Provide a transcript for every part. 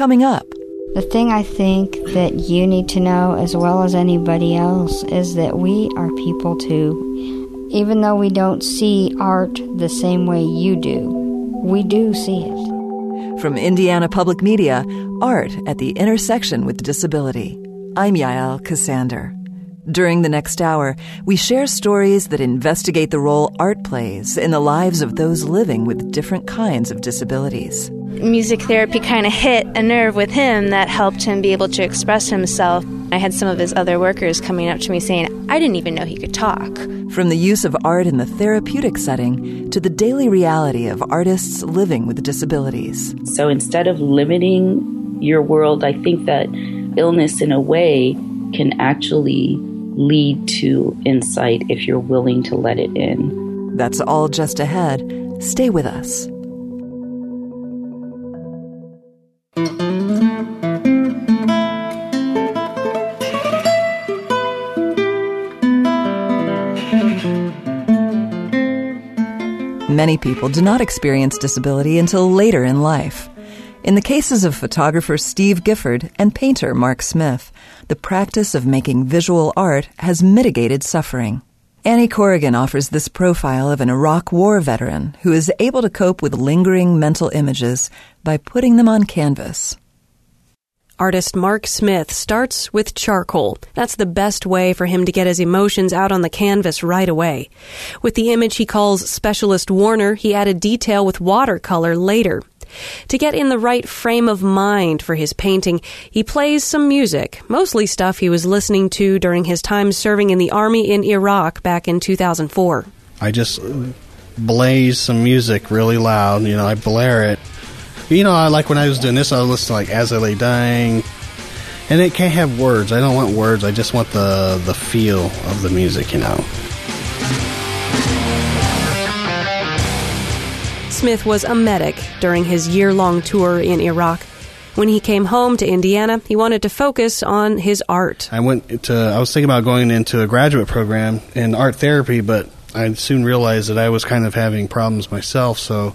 Coming up. The thing I think that you need to know, as well as anybody else, is that we are people too. Even though we don't see art the same way you do, we do see it. From Indiana Public Media, Art at the Intersection with Disability. I'm Yael Ksander. During the next hour, we share stories that investigate the role art plays in the lives of those living with different kinds of disabilities. Music therapy kind of hit a nerve with him that helped him be able to express himself. I had some of his other workers coming up to me saying, I didn't even know he could talk. From the use of art in the therapeutic setting to the daily reality of artists living with disabilities. So instead of limiting your world, I think that illness, in a way, can actually lead to insight if you're willing to let it in. That's all just ahead. Stay with us. Many people do not experience disability until later in life. In the cases of photographer Steve Gifford and painter Mark Smith, the practice of making visual art has mitigated suffering. Annie Corrigan offers this profile of an Iraq War veteran who is able to cope with lingering mental images by putting them on canvas. Artist Mark Smith starts with charcoal. That's the best way for him to get his emotions out on the canvas right away. With the image he calls Specialist Warner, he added detail with watercolor later. To get in the right frame of mind for his painting, he plays some music, mostly stuff he was listening to during his time serving in the army in Iraq back in 2004. I just blaze some music really loud, you know, I blare it. You know, I like when I was doing this, I was listening to like As I Lay Dying. And it can't have words. I don't want words. I just want the the feel of the music, you know. Smith was a medic during his year long tour in Iraq. When he came home to Indiana, he wanted to focus on his art. I went to, I was thinking about going into a graduate program in art therapy, but I soon realized that I was kind of having problems myself, so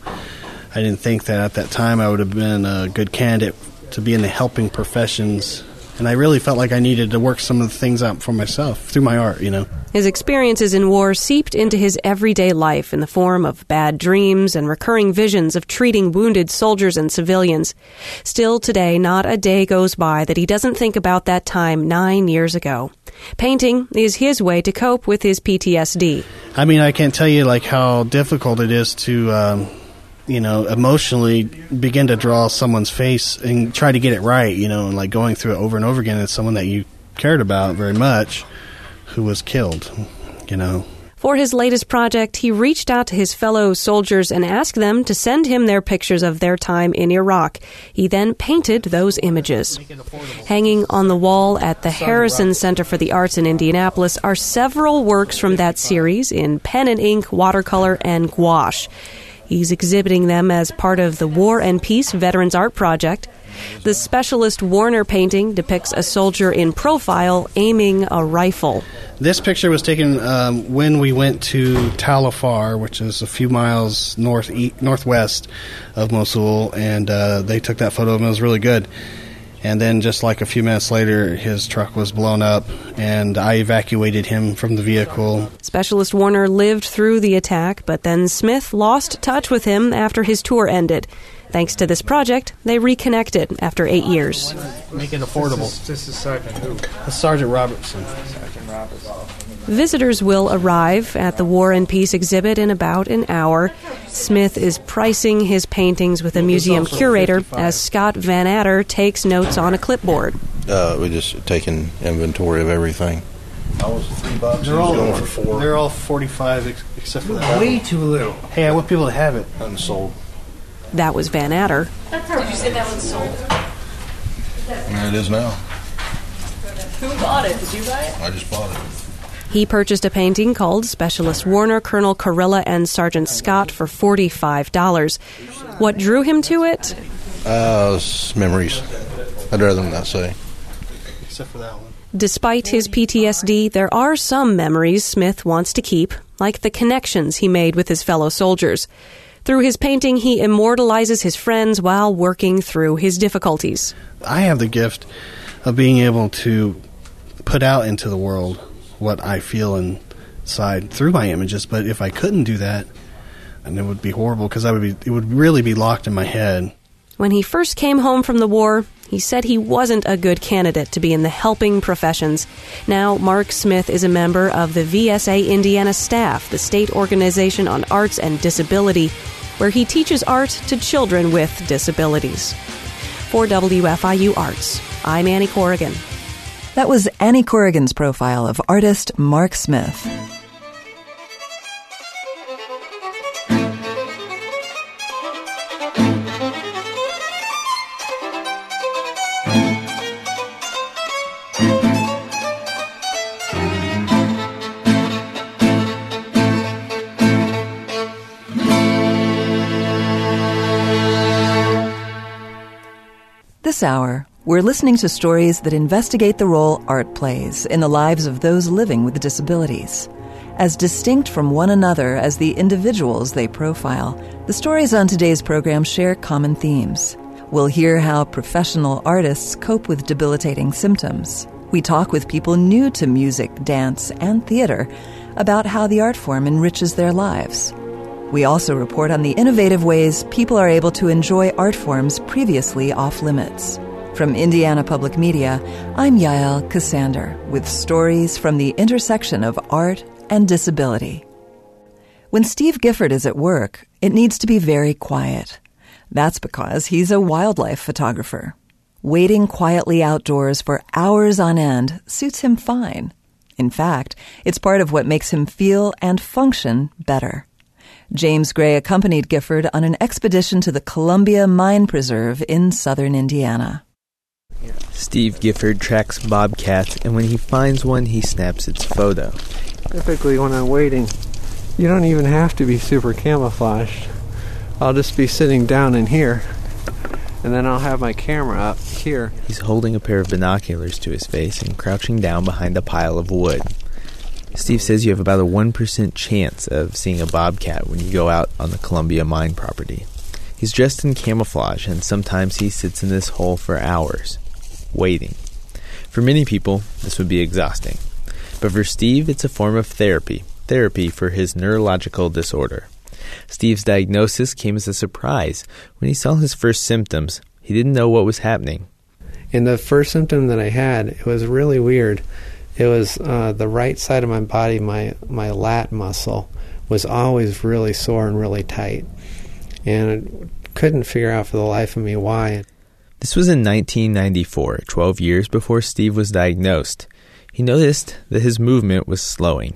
I didn't think that at that time I would have been a good candidate to be in the helping professions and I really felt like I needed to work some of the things out for myself through my art, you know. His experiences in war seeped into his everyday life in the form of bad dreams and recurring visions of treating wounded soldiers and civilians. Still today, not a day goes by that he doesn't think about that time nine years ago. Painting is his way to cope with his PTSD. I mean, I can't tell you like how difficult it is to. Um, you know, emotionally begin to draw someone's face and try to get it right, you know, and like going through it over and over again It's someone that you cared about very much who was killed, you know. For his latest project, he reached out to his fellow soldiers and asked them to send him their pictures of their time in Iraq. He then painted those images. Hanging on the wall at the Harrison Center for the Arts in Indianapolis are several works from that series in pen and ink, watercolor, and gouache. He's exhibiting them as part of the War and Peace Veterans Art Project. The specialist Warner painting depicts a soldier in profile aiming a rifle. This picture was taken um, when we went to Tal Afar, which is a few miles north northwest of Mosul, and uh, they took that photo, and it was really good. And then, just like a few minutes later, his truck was blown up, and I evacuated him from the vehicle. Specialist Warner lived through the attack, but then Smith lost touch with him after his tour ended. Thanks to this project, they reconnected after eight years. Make it affordable. This is Sergeant who? Sergeant Robertson. Sergeant Robertson. Visitors will arrive at the War and Peace exhibit in about an hour. Smith is pricing his paintings with a museum curator as Scott Van Adder takes notes on a clipboard. Uh, we're just taking inventory of everything. How was three bucks? They're all going for four. They're all forty-five ex- except for that. Way too little. Hey, I want people to have it. Unsold. That was Van Adder. Did you say that one's sold? There it is now. Who bought it? Did you buy it? I just bought it. He purchased a painting called Specialist Warner, Colonel Carilla, and Sergeant Scott for $45. What drew him to it? Uh, memories. I'd rather not say. Except for that one. Despite his PTSD, there are some memories Smith wants to keep, like the connections he made with his fellow soldiers. Through his painting, he immortalizes his friends while working through his difficulties. I have the gift of being able to put out into the world what I feel inside through my images. But if I couldn't do that, and it would be horrible because I would be it would really be locked in my head. When he first came home from the war, he said he wasn't a good candidate to be in the helping professions. Now, Mark Smith is a member of the VSA Indiana staff, the state organization on arts and disability, where he teaches art to children with disabilities. For WFIU Arts, I'm Annie Corrigan. That was Annie Corrigan's profile of artist Mark Smith. This hour, we're listening to stories that investigate the role art plays in the lives of those living with disabilities. As distinct from one another as the individuals they profile, the stories on today's program share common themes. We'll hear how professional artists cope with debilitating symptoms. We talk with people new to music, dance, and theater about how the art form enriches their lives. We also report on the innovative ways people are able to enjoy art forms previously off limits. From Indiana Public Media, I'm Yael Ksander with stories from the intersection of art and disability. When Steve Gifford is at work, it needs to be very quiet. That's because he's a wildlife photographer. Waiting quietly outdoors for hours on end suits him fine. In fact, it's part of what makes him feel and function better. James Gray accompanied Gifford on an expedition to the Columbia Mine Preserve in southern Indiana. Steve Gifford tracks bobcats, and when he finds one, he snaps its photo. Typically, when I'm waiting, you don't even have to be super camouflaged. I'll just be sitting down in here, and then I'll have my camera up here. He's holding a pair of binoculars to his face and crouching down behind a pile of wood. Steve says you have about a 1% chance of seeing a bobcat when you go out on the Columbia mine property. He's dressed in camouflage, and sometimes he sits in this hole for hours, waiting. For many people, this would be exhausting. But for Steve, it's a form of therapy therapy for his neurological disorder. Steve's diagnosis came as a surprise. When he saw his first symptoms, he didn't know what was happening. And the first symptom that I had, it was really weird. It was uh, the right side of my body, my my lat muscle, was always really sore and really tight, and I couldn't figure out for the life of me why. This was in 1994, 12 years before Steve was diagnosed. He noticed that his movement was slowing.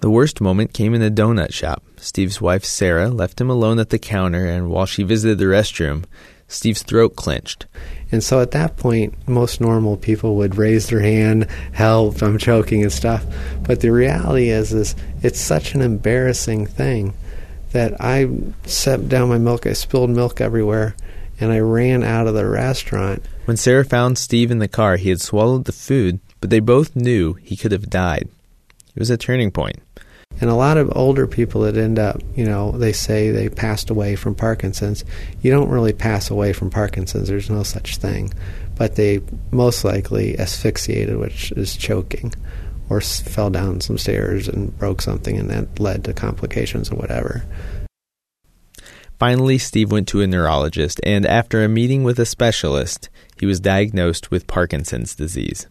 The worst moment came in a donut shop. Steve's wife, Sarah, left him alone at the counter, and while she visited the restroom, Steve's throat clenched. And so at that point, most normal people would raise their hand, help, I'm choking and stuff. But the reality is, is it's such an embarrassing thing that I set down my milk, I spilled milk everywhere, and I ran out of the restaurant. When Sarah found Steve in the car, he had swallowed the food, but they both knew he could have died. It was a turning point. And a lot of older people that end up, you know, they say they passed away from Parkinson's. You don't really pass away from Parkinson's, there's no such thing. But they most likely asphyxiated, which is choking, or fell down some stairs and broke something, and that led to complications or whatever. Finally, Steve went to a neurologist, and after a meeting with a specialist, he was diagnosed with Parkinson's disease.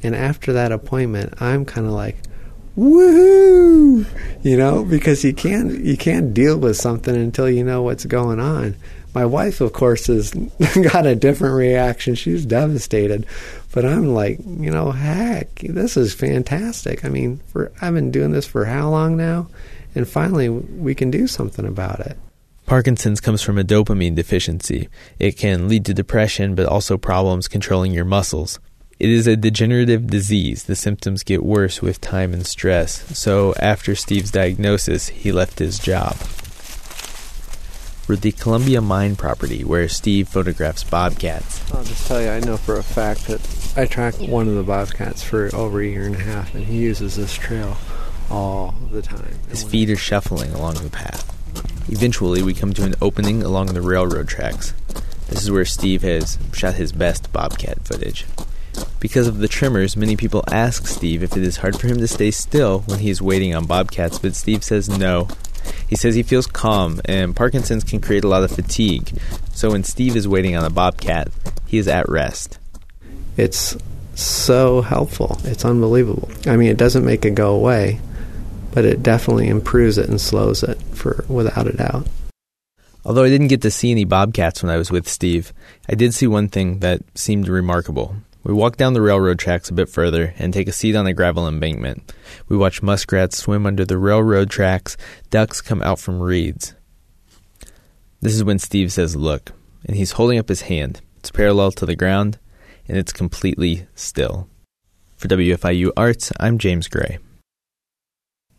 And after that appointment, I'm kind of like, woohoo! You know because you can't you can't deal with something until you know what's going on. My wife of course has got a different reaction. She's devastated. But i'm like you know heck this is fantastic. I mean for i've been doing this for how long now and finally we can do something about it Parkinson's comes from a dopamine deficiency. It can lead to depression, but also problems controlling your muscles. It is a degenerative disease. The symptoms get worse with time and stress. So, after Steve's diagnosis, he left his job. We're at the Columbia Mine property where Steve photographs bobcats. I'll just tell you, I know for a fact that I tracked one of the bobcats for over a year and a half, and he uses this trail all the time. His feet are shuffling along the path. Eventually, we come to an opening along the railroad tracks. This is where Steve has shot his best bobcat footage. Because of the tremors, many people ask Steve if it is hard for him to stay still when he is waiting on bobcats, but Steve says no. He says he feels calm, and Parkinson's can create a lot of fatigue, so when Steve is waiting on a bobcat, he is at rest. It's so helpful. It's unbelievable. I mean, it doesn't make it go away, but it definitely improves it and slows it for without a doubt. Although I didn't get to see any bobcats when I was with Steve, I did see one thing that seemed remarkable. We walk down the railroad tracks a bit further and take a seat on a gravel embankment. We watch muskrats swim under the railroad tracks, ducks come out from reeds. This is when Steve says, Look, and he's holding up his hand. It's parallel to the ground, and it's completely still. For WFIU Arts, I'm James Gray.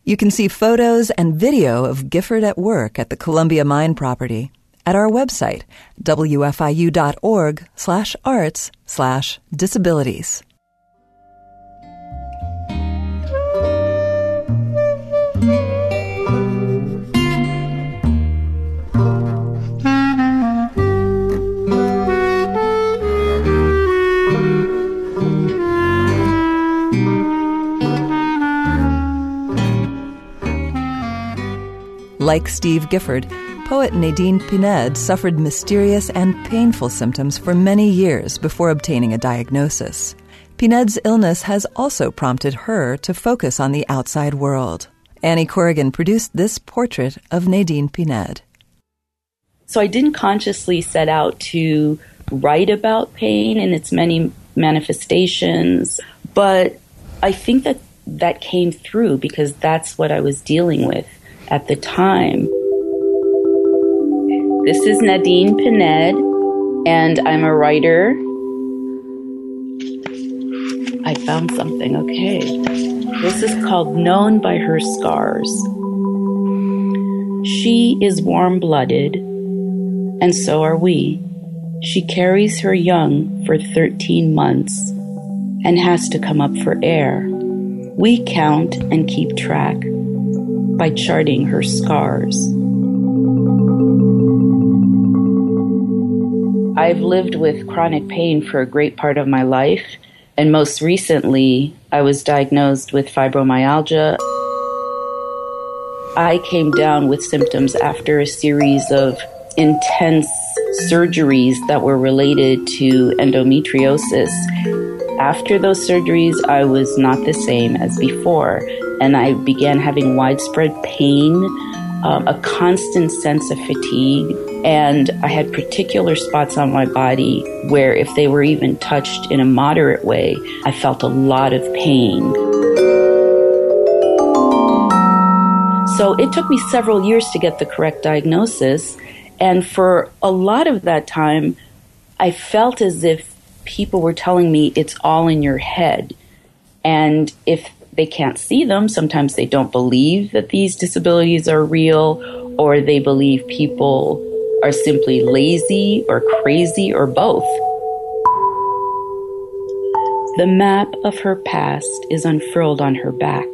You can see photos and video of Gifford at work at the Columbia Mine property at our website, wfiu.org slash arts slash disabilities. Like Steve Gifford, poet Nadine Pinede suffered mysterious and painful symptoms for many years before obtaining a diagnosis. Pinede's illness has also prompted her to focus on the outside world. Annie Corrigan produced this portrait of Nadine Pinede. So I didn't consciously set out to write about pain and its many manifestations, but I think that that came through because that's what I was dealing with at the time. This is Nadine Pinede, and I'm a writer. I found something, okay. This is called Known by Her Scars. She is warm blooded, and so are we. She carries her young for 13 months and has to come up for air. We count and keep track by charting her scars. I've lived with chronic pain for a great part of my life, and most recently, I was diagnosed with fibromyalgia. I came down with symptoms after a series of intense surgeries that were related to endometriosis. After those surgeries, I was not the same as before, and I began having widespread pain, um, a constant sense of fatigue, and I had particular spots on my body where, if they were even touched in a moderate way, I felt a lot of pain. So it took me several years to get the correct diagnosis. And for a lot of that time, I felt as if people were telling me it's all in your head. And if they can't see them, sometimes they don't believe that these disabilities are real, or they believe people are simply lazy or crazy or both. The map of her past is unfurled on her back.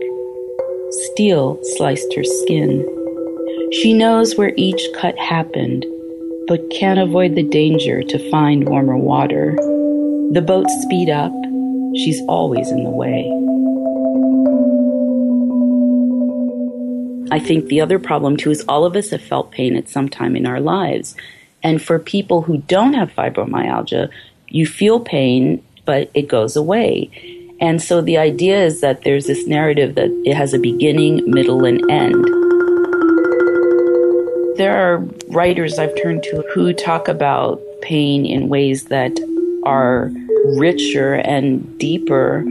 Steel sliced her skin. She knows where each cut happened, but can't avoid the danger to find warmer water. The boats speed up. She's always in the way. I think the other problem too is all of us have felt pain at some time in our lives. And for people who don't have fibromyalgia, you feel pain, but it goes away. And so the idea is that there's this narrative that it has a beginning, middle, and end. There are writers I've turned to who talk about pain in ways that are richer and deeper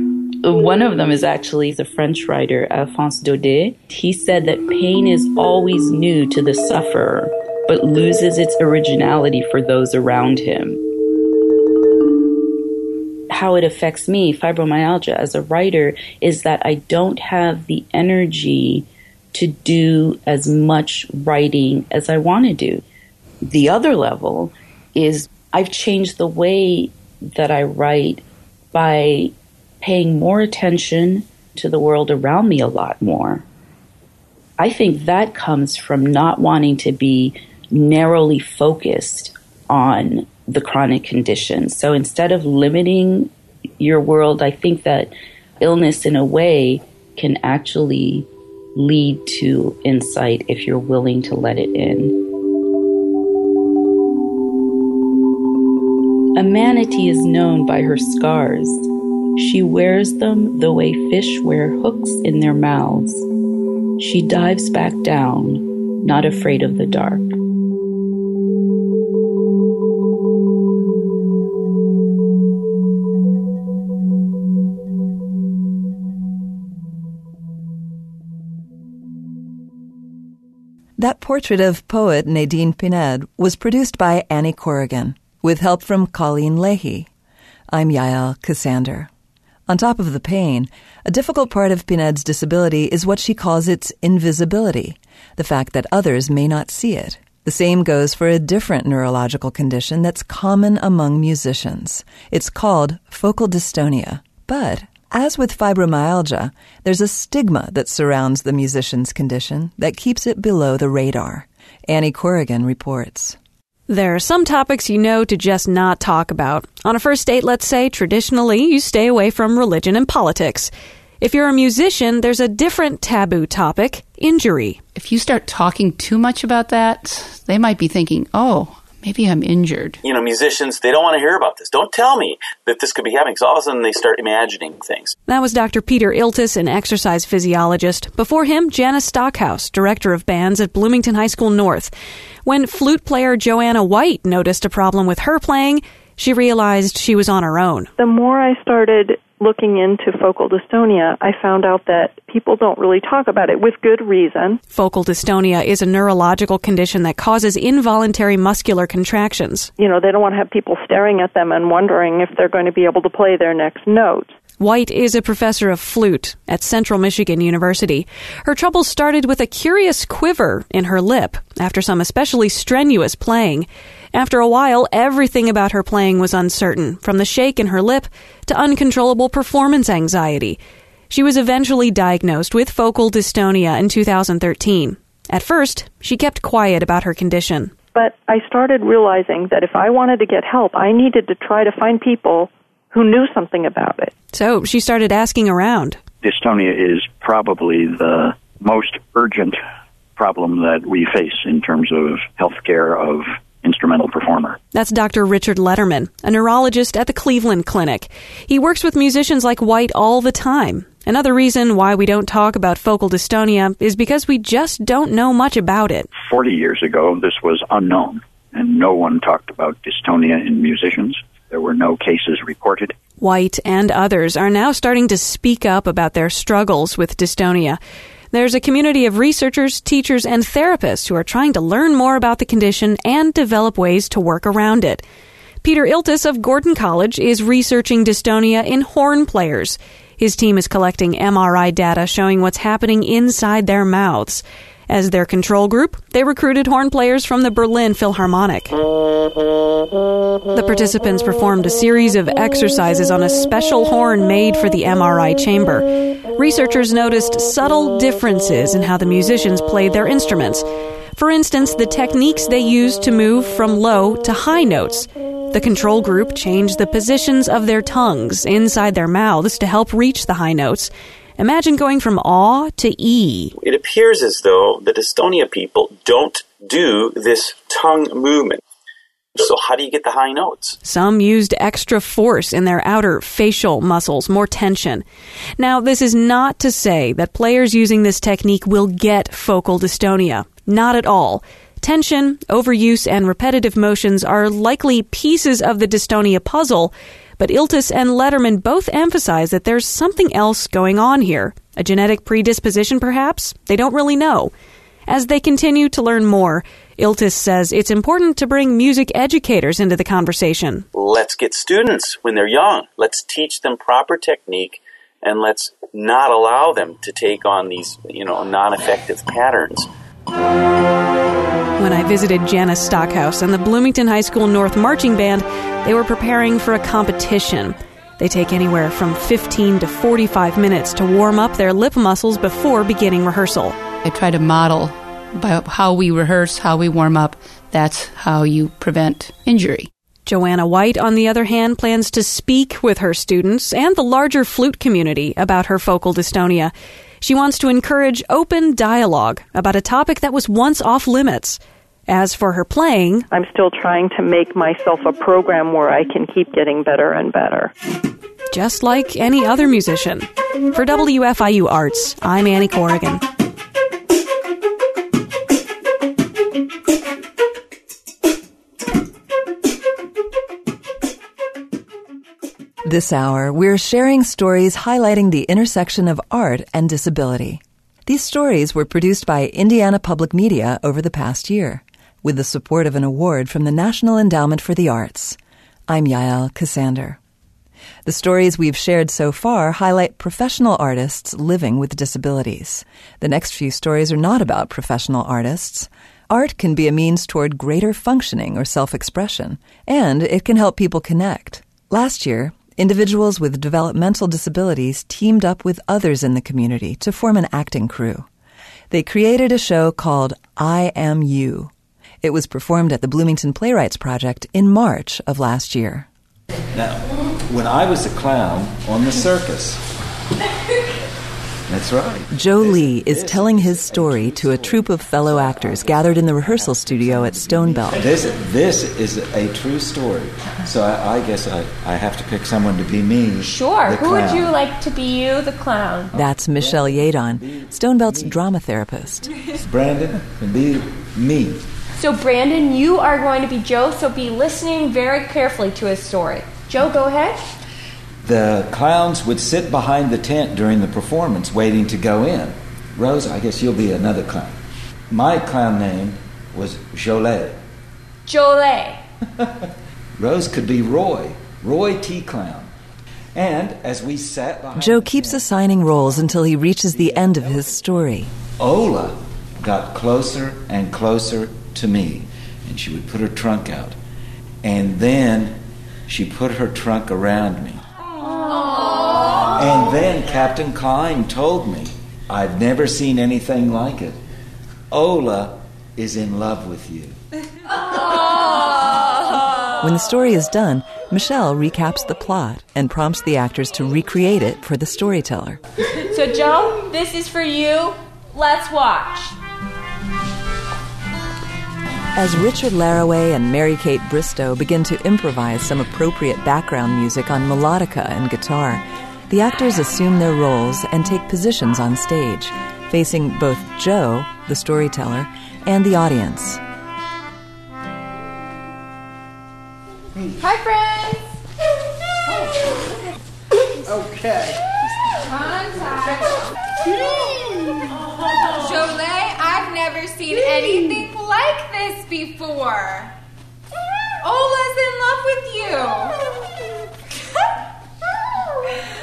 one of them is actually the French writer Alphonse Daudet. He said that pain is always new to the sufferer, but loses its originality for those around him. How it affects me, fibromyalgia, as a writer, is that I don't have the energy to do as much writing as I want to do. The other level is I've changed the way that I write by paying more attention to the world around me a lot more. I think that comes from not wanting to be narrowly focused on the chronic condition. So instead of limiting your world, I think that illness in a way can actually lead to insight if you're willing to let it in. A manatee is known by her scars. She wears them the way fish wear hooks in their mouths. She dives back down, not afraid of the dark. That portrait of poet Nadine Pinede was produced by Annie Corrigan, with help from Colleen Leahy. I'm Yael Ksander. On top of the pain, a difficult part of Pinede's disability is what she calls its invisibility, the fact that others may not see it. The same goes for a different neurological condition that's common among musicians. It's called focal dystonia. But as with fibromyalgia, there's a stigma that surrounds the musician's condition that keeps it below the radar. Annie Corrigan reports. There are some topics you know to just not talk about. On a first date, let's say, traditionally, you stay away from religion and politics. If you're a musician, there's a different taboo topic injury. If you start talking too much about that, they might be thinking, oh, maybe I'm injured. You know, musicians, they don't want to hear about this. Don't tell me that this could be happening. because all of a sudden they start imagining things. That was Dr. Peter Iltis, an exercise physiologist. Before him, Janice Stockhouse, director of bands at Bloomington High School North. When flute player Joanna White noticed a problem with her playing, she realized she was on her own. The more I started looking into focal dystonia, I found out that people don't really talk about it with good reason. Focal dystonia is a neurological condition that causes involuntary muscular contractions. You know, they don't want to have people staring at them and wondering if they're going to be able to play their next note. White is a professor of flute at Central Michigan University. Her troubles started with a curious quiver in her lip after some especially strenuous playing. After a while, everything about her playing was uncertain, from the shake in her lip to uncontrollable performance anxiety. She was eventually diagnosed with focal dystonia in 2013. At first, she kept quiet about her condition. But I started realizing that if I wanted to get help, I needed to try to find people who knew something about it. So she started asking around. Dystonia is probably the most urgent problem that we face in terms of healthcare of instrumental performer. That's Dr. Richard Lederman, a neurologist at the Cleveland Clinic. He works with musicians like White all the time. Another reason why we don't talk about focal dystonia is because we just don't know much about it. 40 years ago, this was unknown, and no one talked about dystonia in musicians. There were no cases reported. White and others are now starting to speak up about their struggles with dystonia. There's a community of researchers, teachers, and therapists who are trying to learn more about the condition and develop ways to work around it. Peter Iltis of Gordon College is researching dystonia in horn players. His team is collecting MRI data showing what's happening inside their mouths. As their control group, they recruited horn players from the Berlin Philharmonic. The participants performed a series of exercises on a special horn made for the MRI chamber. Researchers noticed subtle differences in how the musicians played their instruments. For instance, the techniques they used to move from low to high notes. The control group changed the positions of their tongues inside their mouths to help reach the high notes. Imagine going from aw to e. It appears as though the dystonia people don't do this tongue movement. So, how do you get the high notes? Some used extra force in their outer facial muscles, more tension. Now, this is not to say that players using this technique will get focal dystonia. Not at all. Tension, overuse, and repetitive motions are likely pieces of the dystonia puzzle, but Iltis and Lederman both emphasize that there's something else going on here. A genetic predisposition, perhaps? They don't really know. As they continue to learn more, Iltis says it's important to bring music educators into the conversation. Let's get students when they're young. Let's teach them proper technique and let's not allow them to take on these, you know, non-effective patterns. When I visited Janice Stockhouse and the Bloomington High School North Marching Band, they were preparing for a competition. They take anywhere from 15 to 45 minutes to warm up their lip muscles before beginning rehearsal. I try to model by how we rehearse, how we warm up. That's how you prevent injury. Joanna White, on the other hand, plans to speak with her students and the larger flute community about her focal dystonia. She wants to encourage open dialogue about a topic that was once off limits. As for her playing, I'm still trying to make myself a program where I can keep getting better and better. just like any other musician. For WFIU Arts, I'm Annie Corrigan. This hour, we're sharing stories highlighting the intersection of art and disability. These stories were produced by Indiana Public Media over the past year, with the support of an award from the National Endowment for the Arts. I'm Yael Ksander. The stories we've shared so far highlight professional artists living with disabilities. The next few stories are not about professional artists. Art can be a means toward greater functioning or self expression, and it can help people connect. Last year, individuals with developmental disabilities teamed up with others in the community to form an acting crew. They created a show called I Am You. It was performed at the Bloomington Playwrights Project in March of last year. Now, when I was a clown on the circus, that's right. Joe Lee is telling his story to a troupe of fellow actors gathered in the rehearsal studio at Stonebelt. This this is a true story. So I, I guess I, I have to pick someone to be me. Sure. the Who would you like to be you, the clown? That's Michelle Yadon, Stonebelt's drama therapist. Brandon and be me. So, Brandon, you are going to be Joe, so be listening very carefully to his story. Joe, go ahead. The clowns would sit behind the tent during the performance, waiting to go in. Rose, I guess you'll be another clown. My clown name was Jolet. Jolet. Rose could be Roy, Roy T. Clown. And as we sat behind Joe keeps assigning roles until he reaches the end of his story. Ola got closer and closer to me, and she would put her trunk out. And then she put her trunk around me. And then Captain Klein told me, I've never seen anything like it. Ola is in love with you. When the story is done, Michelle recaps the plot and prompts the actors to recreate it for the storyteller. So, Joe, this is for you. Let's watch. As Richard Laraway and Mary Kate Bristow begin to improvise some appropriate background music on melodica and guitar, the actors assume their roles and take positions on stage, facing both Joe, the storyteller, and the audience. Hi, friends. Okay. Jolet, I've never seen anything like this before. Ola's in love with you.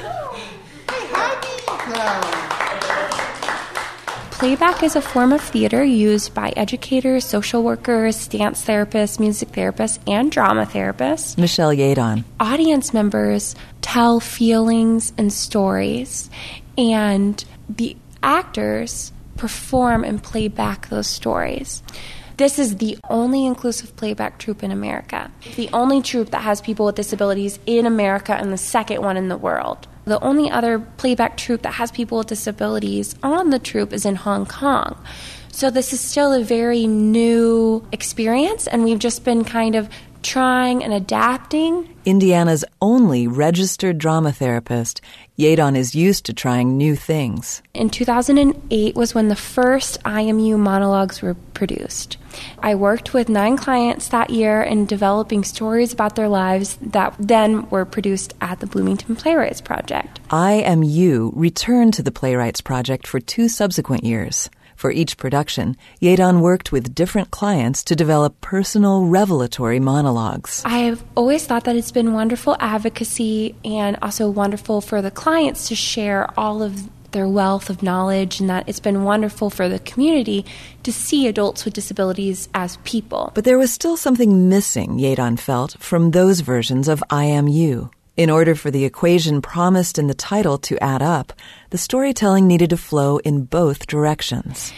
Playback is a form of theater used by educators, social workers, dance therapists, music therapists, and drama therapists. Michelle Yadon. Audience members tell feelings and stories, and the actors perform and play back those stories. This is the only inclusive playback troupe in America. The only troupe that has people with disabilities in America and the second one in the world. The only other playback troupe that has people with disabilities on the troupe is in Hong Kong. So this is still a very new experience, and we've just been kind of trying and adapting. Indiana's only registered drama therapist, Yadon is used to trying new things. In 2008 was when the first I Am You monologues were produced. I worked with nine clients that year in developing stories about their lives that then were produced at the Bloomington Playwrights Project. I Am You returned to the Playwrights Project for two subsequent years. For each production, Yadon worked with different clients to develop personal revelatory monologues. I have always thought that it's been wonderful advocacy and also wonderful for the clients to share all of their wealth of knowledge, and that it's been wonderful for the community to see adults with disabilities as people. But there was still something missing, Yadon felt, from those versions of I Am You. In order for the equation promised in the title to add up, the storytelling needed to flow in both directions.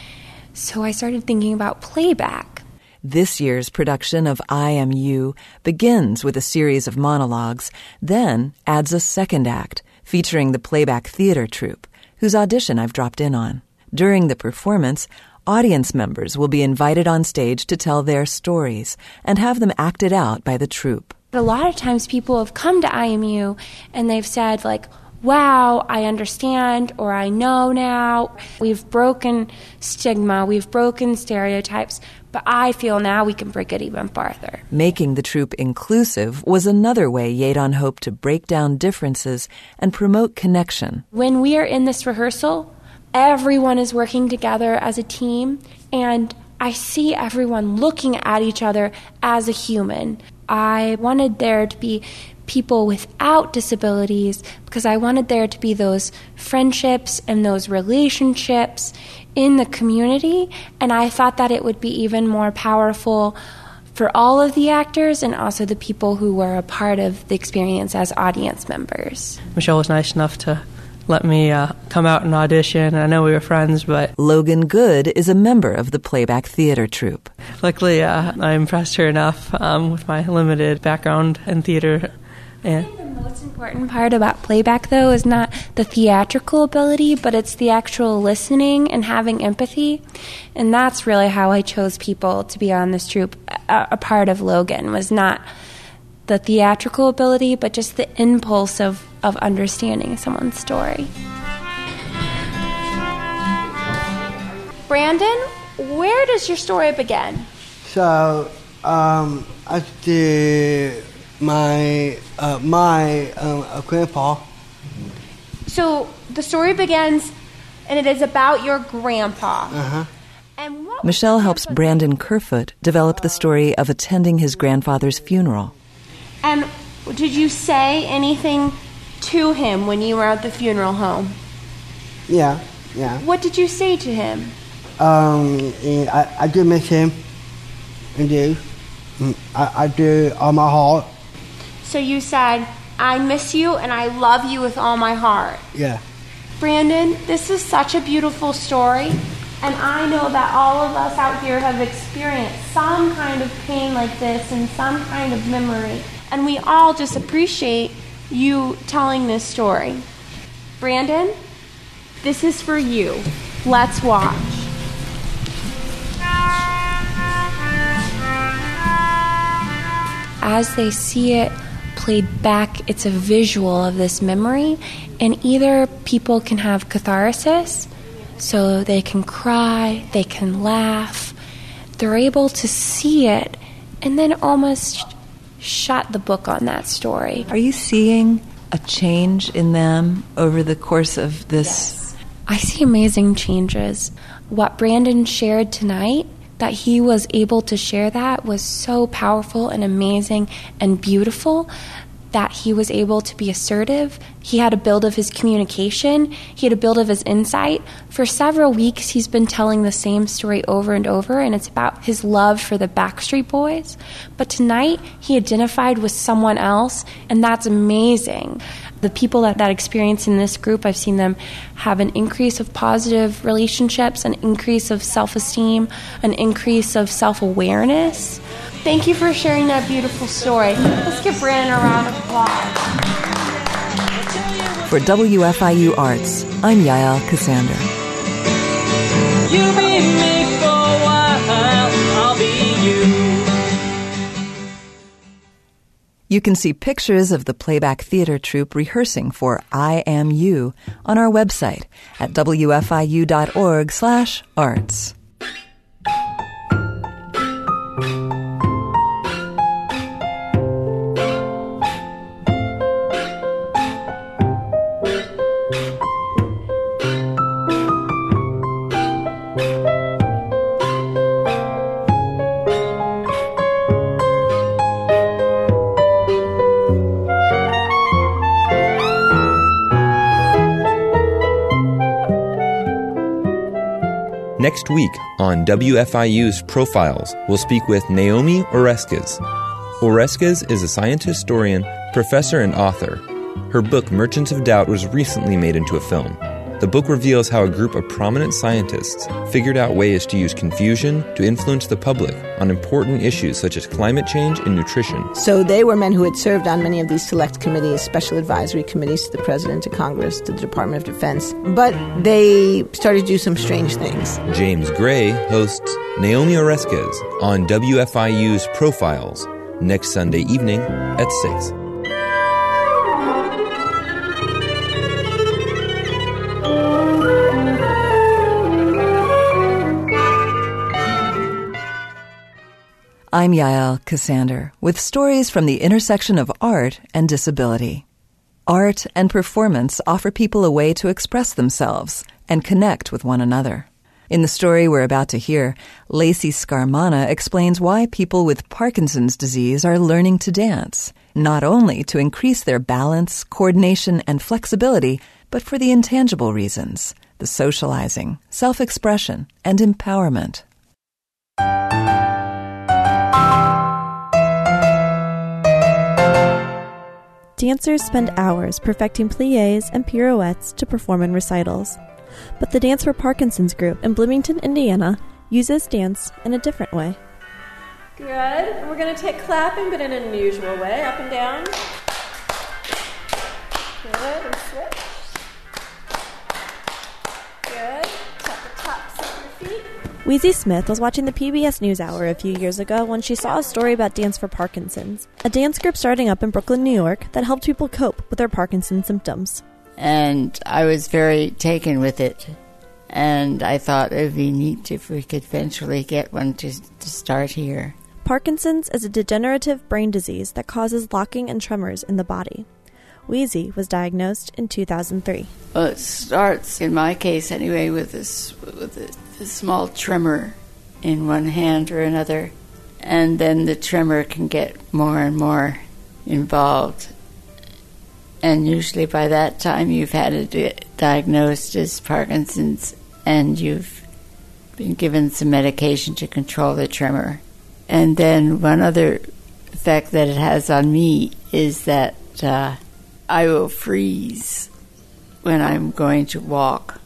So I started thinking about playback. This year's production of I Am You begins with a series of monologues, then adds a second act featuring the playback theater troupe, whose audition I've dropped in on. During the performance, audience members will be invited on stage to tell their stories and have them acted out by the troupe. A lot of times people have come to I Am You and they've said, like, wow, I understand or I know now. We've broken stigma, we've broken stereotypes, but I feel now we can break it even farther. Making the troupe inclusive was another way Yadon hoped to break down differences and promote connection. When we are in this rehearsal, everyone is working together as a team, and I see everyone looking at each other as a human. I wanted there to be people without disabilities because I wanted there to be those friendships and those relationships in the community. And I thought that it would be even more powerful for all of the actors and also the people who were a part of the experience as audience members. Michelle was nice enough to let me uh, come out and audition. I know we were friends, but Logan Good is a member of the playback theater troupe. luckily uh, I impressed her enough um, with my limited background in theater. And The most important part about playback, though, is not the theatrical ability, but it's the actual listening and having empathy. And that's really how I chose people to be on this troupe. A, a part of Logan was not the theatrical ability, but just the impulse of, of understanding someone's story. Brandon, where does your story begin? So, um, after my uh, my um, uh, grandpa, So the story begins, and it is about your grandpa. uh-huh. Michelle helps Brandon Kerfoot develop the story of attending his grandfather's funeral. And did you say anything to him when you were at the funeral home? yeah, yeah. What did you say to him? Um, I, I do miss him, I do. Mm, I, I do all my heart. So you said, I miss you and I love you with all my heart. Yeah. Brandon, this is such a beautiful story. And I know that all of us out here have experienced some kind of pain like this and some kind of memory. And we all just appreciate you telling this story. Brandon, this is for you. Let's watch. As they see it played back, it's a visual of this memory, and either people can have catharsis, so they can cry, they can laugh, they're able to see it, and then almost shut the book on that story. Are you seeing a change in them over the course of this? I see amazing changes. What Brandon shared tonight, that he was able to share that was so powerful and amazing and beautiful that he was able to be assertive. He had a build of his communication, he had a build of his insight. For several weeks, he's been telling the same story over and over, and it's about his love for the Backstreet Boys. But tonight, he identified with someone else, and that's amazing. The people that, that experience in this group, I've seen them have an increase of positive relationships, an increase of self esteem, an increase of self awareness. Thank you for sharing that beautiful story. Let's give Brandon a round of applause. For WFIU Arts, I'm Yael Ksander. You be me for a while, I'll be you. You can see pictures of the playback theater troupe rehearsing for I Am You on our website at wfiu.org/arts. Next week on WFIU's Profiles, we'll speak with Naomi Oreskes. Oreskes is a science historian, professor, and author. Her book, Merchants of Doubt, was recently made into a film. The book reveals how a group of prominent scientists figured out ways to use confusion to influence the public on important issues such as climate change and nutrition. So they were men who had served on many of these select committees, special advisory committees to the President, to Congress, to the Department of Defense. But they started to do some strange things. James Gray hosts Naomi Oreskes on WFIU's Profiles next Sunday evening at 6. I'm Yael Ksander with stories from the intersection of art and disability. Art and performance offer people a way to express themselves and connect with one another. In the story we're about to hear, Lacey Scarmana explains why people with Parkinson's disease are learning to dance, not only to increase their balance, coordination, and flexibility, but for the intangible reasons the socializing, self expression, and empowerment. Dancers spend hours perfecting plies and pirouettes to perform in recitals. But the Dance for Parkinson's group in Bloomington, Indiana, uses dance in a different way. Good. And we're going to take clapping, but in an unusual way, up and down. Good. And switch. Good. Tap the tops of your feet. Wheezy Smith was watching the PBS NewsHour a few years ago when she saw a story about Dance for Parkinson's, a dance group starting up in Brooklyn, New York that helped people cope with their Parkinson's symptoms. And I was very taken with it. And I thought it would be neat if we could eventually get one to, to start here. Parkinson's is a degenerative brain disease that causes locking and tremors in the body. Wheezy was diagnosed in 2003. Well, it starts, in my case anyway, with this with a, a small tremor in one hand or another, and then the tremor can get more and more involved. And usually by that time, you've had it diagnosed as Parkinson's, and you've been given some medication to control the tremor. And then one other effect that it has on me is that uh, I will freeze when I'm going to walk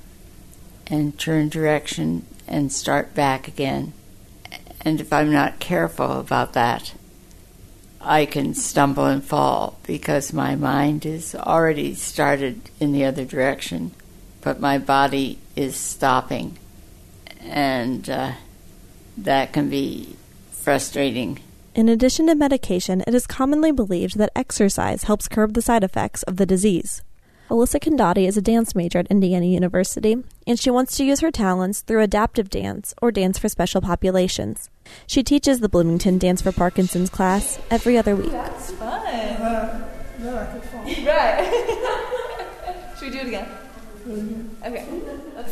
and turn direction and start back again. And if I'm not careful about that, I can stumble and fall because my mind is already started in the other direction, but my body is stopping. And uh, that can be frustrating. In addition to medication, it is commonly believed that exercise helps curb the side effects of the disease. Alyssa Condati is a dance major at Indiana University, and she wants to use her talents through adaptive dance or dance for special populations. She teaches the Bloomington Dance for Parkinson's class every other week. That's fun. right. Should we do it again? Okay.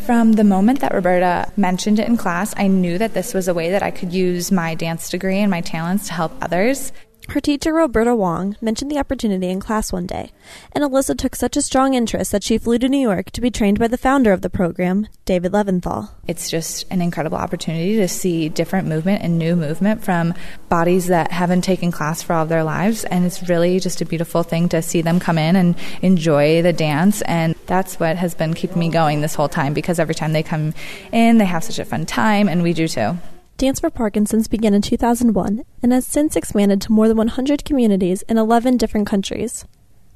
From the moment that Roberta mentioned it in class, I knew that this was a way that I could use my dance degree and my talents to help others. Her teacher, Roberta Wong, mentioned the opportunity in class one day, and Alyssa took such a strong interest that she flew to New York to be trained by the founder of the program, David Leventhal. It's just an incredible opportunity to see different movement and new movement from bodies that haven't taken class for all of their lives, and it's really just a beautiful thing to see them come in and enjoy the dance, and that's what has been keeping me going this whole time because every time they come in, they have such a fun time, and we do too. Dance for Parkinson's began in 2001 and has since expanded to more than 100 communities in 11 different countries.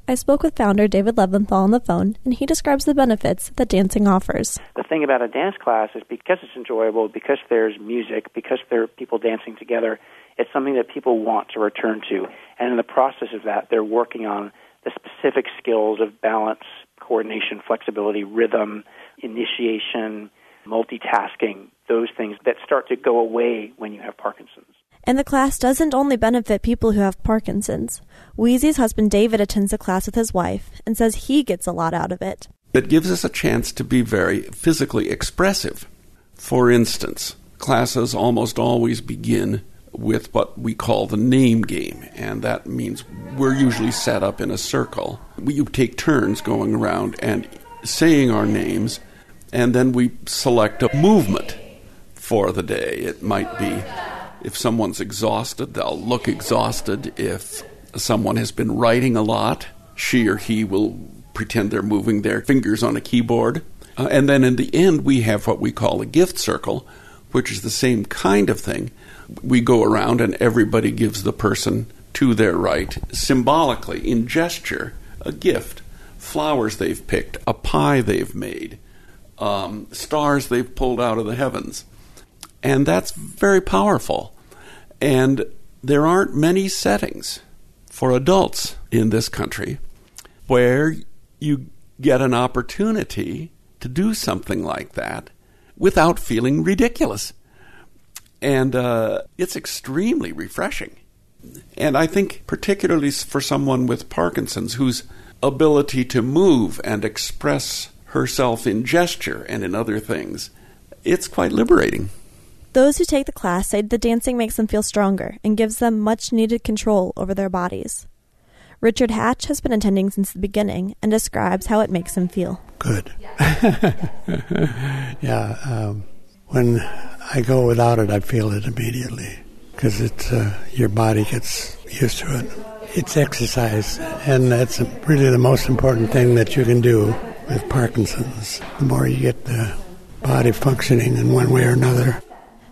I spoke with founder David Leventhal on the phone, and he describes the benefits that dancing offers. The thing about a dance class is because it's enjoyable, because there's music, because there are people dancing together, it's something that people want to return to. And in the process of that, they're working on the specific skills of balance, coordination, flexibility, rhythm, initiation, multitasking, those things that start to go away when you have Parkinson's. And the class doesn't only benefit people who have Parkinson's. Wheezy's husband David attends the class with his wife and says he gets a lot out of it. It gives us a chance to be very physically expressive. For instance, classes almost always begin with what we call the name game, and that means we're usually set up in a circle. We take turns going around and saying our names, and then we select a movement for the day. It might be if someone's exhausted, they'll look exhausted. If someone has been writing a lot, she or he will pretend they're moving their fingers on a keyboard. Uh, and then in the end, we have what we call a gift circle, which is the same kind of thing. We go around and everybody gives the person to their right, symbolically, in gesture, a gift. Flowers they've picked, a pie they've made, um, stars they've pulled out of the heavens. And that's very powerful. And there aren't many settings for adults in this country where you get an opportunity to do something like that without feeling ridiculous. And uh, it's extremely refreshing. And I think, particularly for someone with Parkinson's, whose ability to move and express herself in gesture and in other things, it's quite liberating. Those who take the class say the dancing makes them feel stronger and gives them much needed control over their bodies. Richard Hatch has been attending since the beginning and describes how it makes him feel. Good. yeah, um, when I go without it, I feel it immediately because it's uh, your body gets used to it. It's exercise, and that's really the most important thing that you can do with Parkinson's. The more you get the body functioning in one way or another.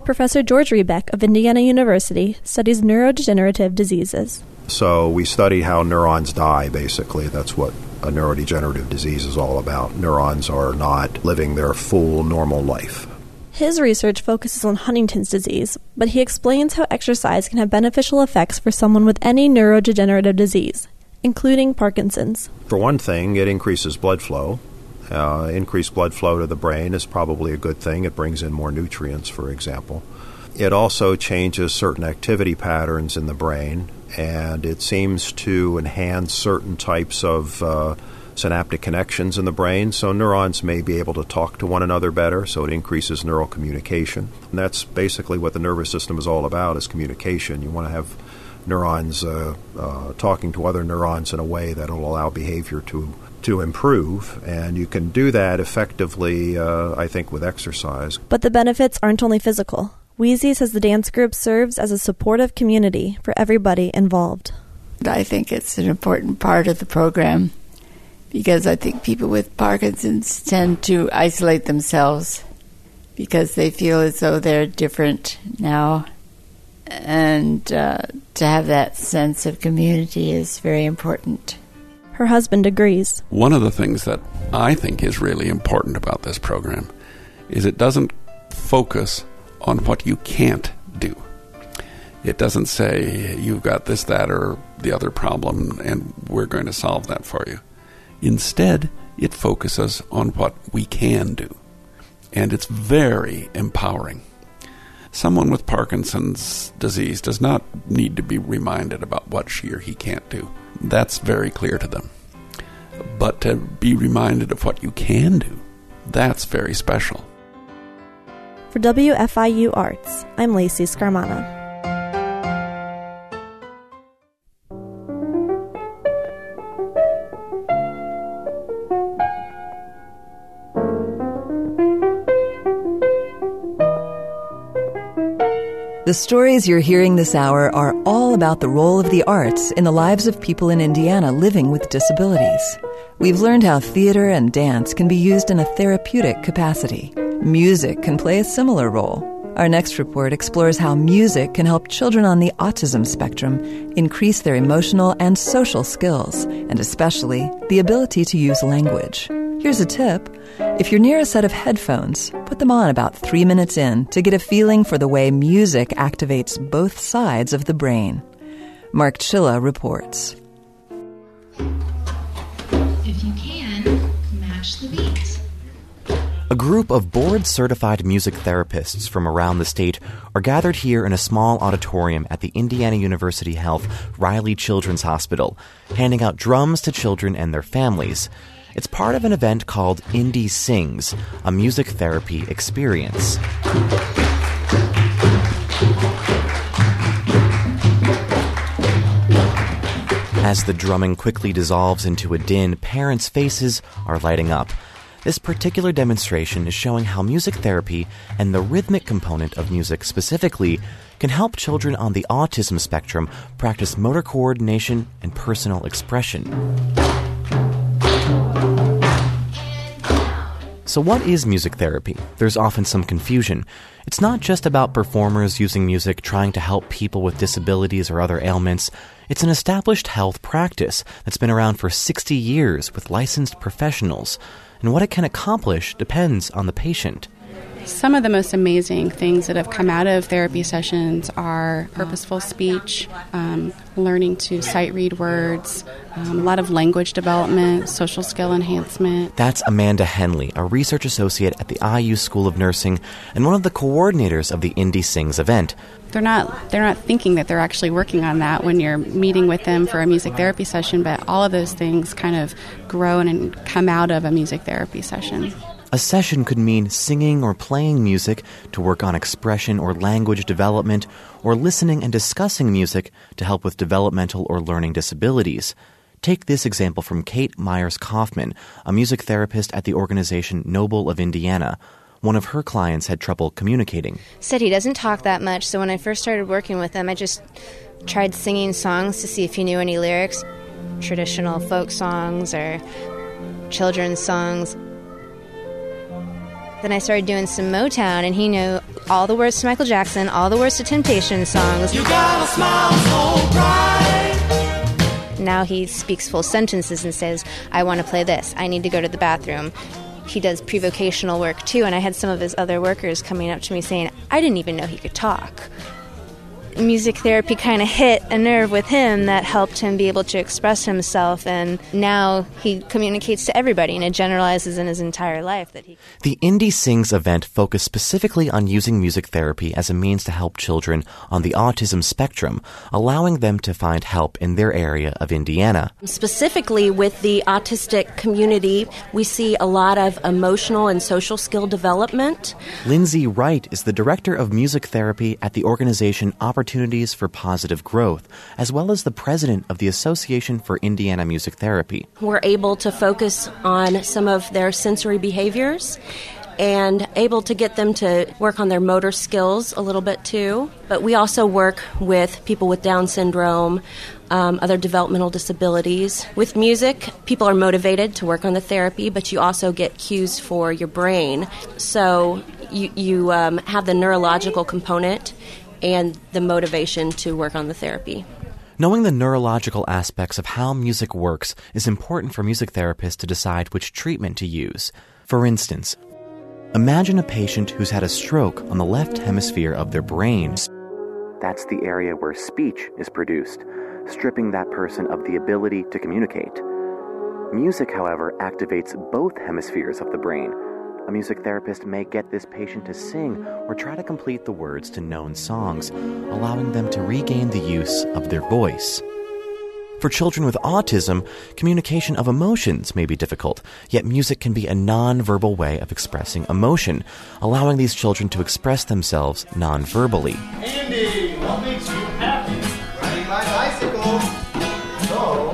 Professor George Rebec of Indiana University studies neurodegenerative diseases. So we study how neurons die, basically. That's what a neurodegenerative disease is all about. Neurons are not living their full normal life. His research focuses on Huntington's disease, but he explains how exercise can have beneficial effects for someone with any neurodegenerative disease, including Parkinson's. For one thing, it increases blood flow. Uh, increased blood flow to the brain is probably a good thing. It brings in more nutrients, for example. It also changes certain activity patterns in the brain, and it seems to enhance certain types of uh, synaptic connections in the brain, so neurons may be able to talk to one another better, so it increases neural communication. And that's basically what the nervous system is all about is communication. You want to have neurons uh, uh, talking to other neurons in a way that will allow behavior to to improve, and you can do that effectively, uh, I think, with exercise. But the benefits aren't only physical. Wheezy says the dance group serves as a supportive community for everybody involved. I think it's an important part of the program because I think people with Parkinson's tend to isolate themselves because they feel as though they're different now. And uh, to have that sense of community is very important. Her husband agrees. One of the things that I think is really important about this program is it doesn't focus on what you can't do. It doesn't say you've got this, that, or the other problem, and we're going to solve that for you. Instead, it focuses on what we can do. And it's very empowering. Someone with Parkinson's disease does not need to be reminded about what she or he can't do. That's very clear to them. But to be reminded of what you can do, that's very special. For WFIU Arts, I'm Lacey Scarmana. The stories you're hearing this hour are all about the role of the arts in the lives of people in Indiana living with disabilities. We've learned how theater and dance can be used in a therapeutic capacity. Music can play a similar role. Our next report explores how music can help children on the autism spectrum increase their emotional and social skills, and especially the ability to use language. Here's a tip. If you're near a set of headphones, put them on about three minutes in to get a feeling for the way music activates both sides of the brain. Mark Chilla reports. If you can, match the beat. A group of board certified music therapists from around the state are gathered here in a small auditorium at the Indiana University Health Riley Children's Hospital, handing out drums to children and their families. It's part of an event called Indie Sings, a music therapy experience. As the drumming quickly dissolves into a din, parents' faces are lighting up. This particular demonstration is showing how music therapy and the rhythmic component of music specifically can help children on the autism spectrum practice motor coordination and personal expression. So, what is music therapy? There's often some confusion. It's not just about performers using music trying to help people with disabilities or other ailments. It's an established health practice that's been around for 60 years with licensed professionals. And what it can accomplish depends on the patient. Some of the most amazing things that have come out of therapy sessions are purposeful speech, um, learning to sight read words, um, a lot of language development, social skill enhancement. That's Amanda Henley, a research associate at the IU School of Nursing and one of the coordinators of the Indie Sings event. They're not they're not thinking that they're actually working on that when you're meeting with them for a music therapy session, but all of those things kind of grow and come out of a music therapy session. A session could mean singing or playing music to work on expression or language development, or listening and discussing music to help with developmental or learning disabilities. Take this example from Kate Myers Kaufman, a music therapist at the organization Noble of Indiana. One of her clients had trouble communicating. Said he doesn't talk that much, so when I first started working with him, I just tried singing songs to see if he knew any lyrics traditional folk songs or children's songs. Then I started doing some Motown, and he knew all the words to Michael Jackson, all the words to Temptation songs. You got a smile so bright. Now he speaks full sentences and says, I want to play this. I need to go to the bathroom. He does pre vocational work too, and I had some of his other workers coming up to me saying, I didn't even know he could talk. Music therapy kind of hit a nerve with him that helped him be able to express himself, and now he communicates to everybody and it generalizes in his entire life that he. The Indie Sings event focused specifically on using music therapy as a means to help children on the autism spectrum, allowing them to find help in their area of Indiana. Specifically, with the autistic community, we see a lot of emotional and social skill development. Lindsay Wright is the director of music therapy at the organization Opportunities for Positive Growth, as well as the president of the Association for Indiana Music Therapy. We're able to focus on some of their sensory behaviors and able to get them to work on their motor skills a little bit too. But we also work with people with Down syndrome, um, other developmental disabilities. With music, people are motivated to work on the therapy, but you also get cues for your brain. So you, you um, have the neurological component and the motivation to work on the therapy. Knowing the neurological aspects of how music works is important for music therapists to decide which treatment to use. For instance, imagine a patient who's had a stroke on the left hemisphere of their brain. That's the area where speech is produced, stripping that person of the ability to communicate. Music, however, activates both hemispheres of the brain. A music therapist may get this patient to sing or try to complete the words to known songs, allowing them to regain the use of their voice. For children with autism, communication of emotions may be difficult, yet music can be a non-verbal way of expressing emotion, allowing these children to express themselves non-verbally. Andy, what makes you happy? Riding my bicycle. So,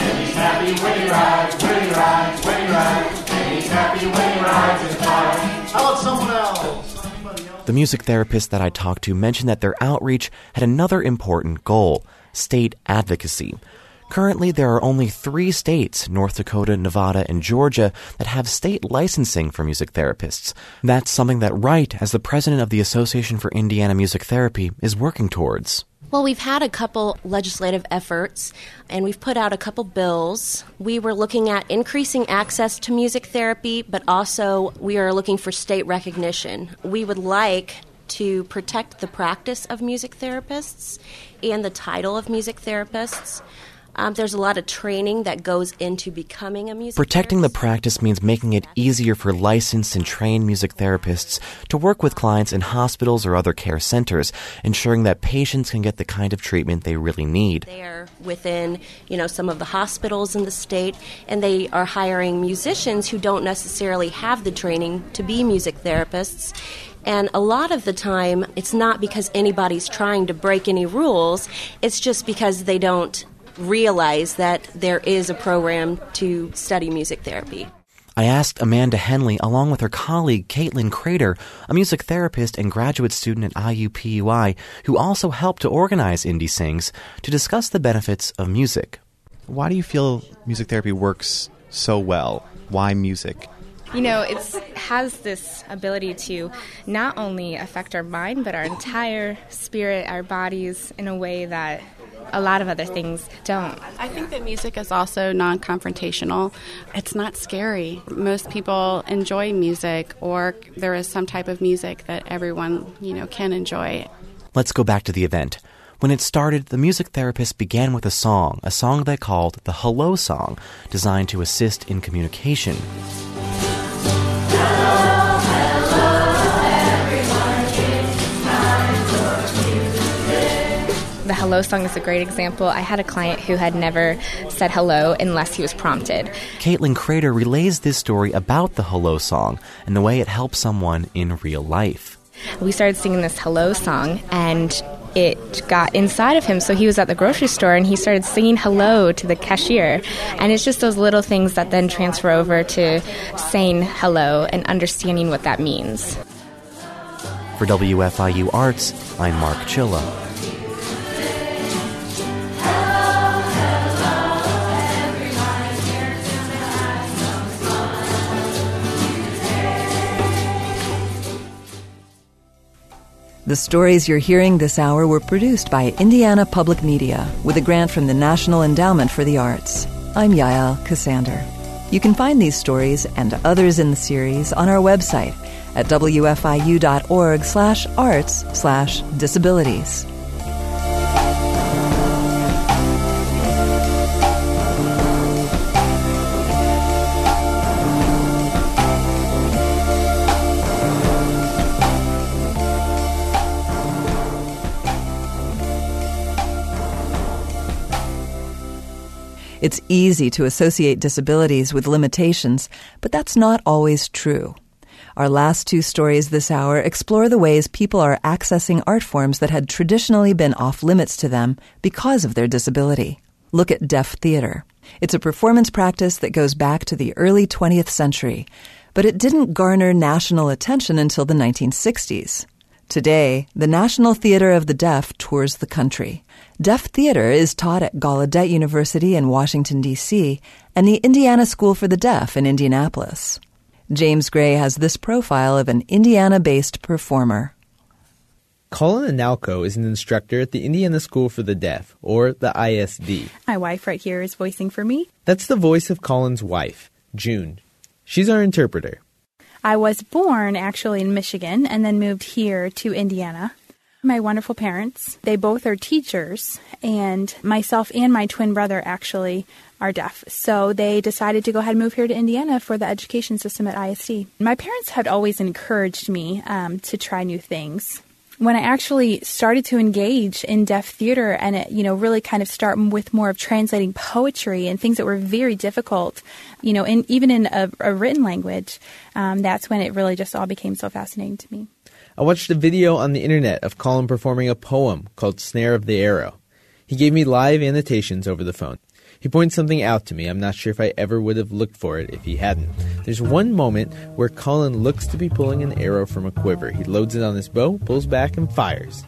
and he's happy when he rides, when he rides, when he rides. The music therapist that I talked to mentioned that their outreach had another important goal state advocacy. Currently, there are only three states, North Dakota, Nevada, and Georgia, that have state licensing for music therapists. That's something that Wright, as the president of the Association for Indiana Music Therapy, is working towards. Well, we've had a couple legislative efforts and we've put out a couple bills. We were looking at increasing access to music therapy, but also we are looking for state recognition. We would like to protect the practice of music therapists and the title of music therapists. Um, there's a lot of training that goes into becoming a music Protecting the practice means making it easier for licensed and trained music therapists to work with clients in hospitals or other care centers, ensuring that patients can get the kind of treatment they really need. They're within, you know, some of the hospitals in the state, and they are hiring musicians who don't necessarily have the training to be music therapists. And a lot of the time, it's not because anybody's trying to break any rules, it's just because they don't realize that there is a program to study music therapy. I asked Amanda Henley, along with her colleague Caitlin Crater, a music therapist and graduate student at IUPUI, who also helped to organize Indie Sings, to discuss the benefits of music. Why do you feel music therapy works so well? Why music? You know, it has this ability to not only affect our mind, but our entire spirit, our bodies, in a way that a lot of other things don't. I think that music is also non confrontational. It's not scary. Most people enjoy music, or there is some type of music that everyone, you know, can enjoy. Let's go back to the event. When it started, the music therapist began with a song, a song they called the Hello Song, designed to assist in communication. The hello song is a great example. I had a client who had never said hello unless he was prompted. Caitlin Crater relays this story about the Hello Song and the way it helps someone in real life. We started singing this hello song and it got inside of him. So he was at the grocery store and he started singing hello to the cashier. And it's just those little things that then transfer over to saying hello and understanding what that means. For WFIU Arts, I'm Mark Chilla. The stories you're hearing this hour were produced by Indiana Public Media with a grant from the National Endowment for the Arts. I'm Yael Ksander. You can find these stories and others in the series on our website at wfiu.org It's easy to associate disabilities with limitations, but that's not always true. Our last two stories this hour explore the ways people are accessing art forms that had traditionally been off limits to them because of their disability. Look at deaf theater. It's a performance practice that goes back to the early 20th century, but it didn't garner national attention until the 1960s. Today, the National Theater of the Deaf tours the country. Deaf theater is taught at Gallaudet University in Washington, D.C., and the Indiana School for the Deaf in Indianapolis. James Gray has this profile of an Indiana based performer. Colin Analco is an instructor at the Indiana School for the Deaf, or the ISD. My wife right here is voicing for me. That's the voice of Colin's wife, June. She's our interpreter. I was born actually in Michigan and then moved here to Indiana. My wonderful parents, they both are teachers, and myself and my twin brother actually are deaf. So they decided to go ahead and move here to Indiana for the education system at ISD. My parents had always encouraged me um, to try new things when I actually started to engage in deaf theater and it, you know, really kind of start with more of translating poetry and things that were very difficult, you know, in, even in a, a written language, um, that's when it really just all became so fascinating to me. I watched a video on the internet of Colin performing a poem called Snare of the Arrow. He gave me live annotations over the phone. He points something out to me. I'm not sure if I ever would have looked for it if he hadn't. There's one moment where Colin looks to be pulling an arrow from a quiver. He loads it on his bow, pulls back, and fires.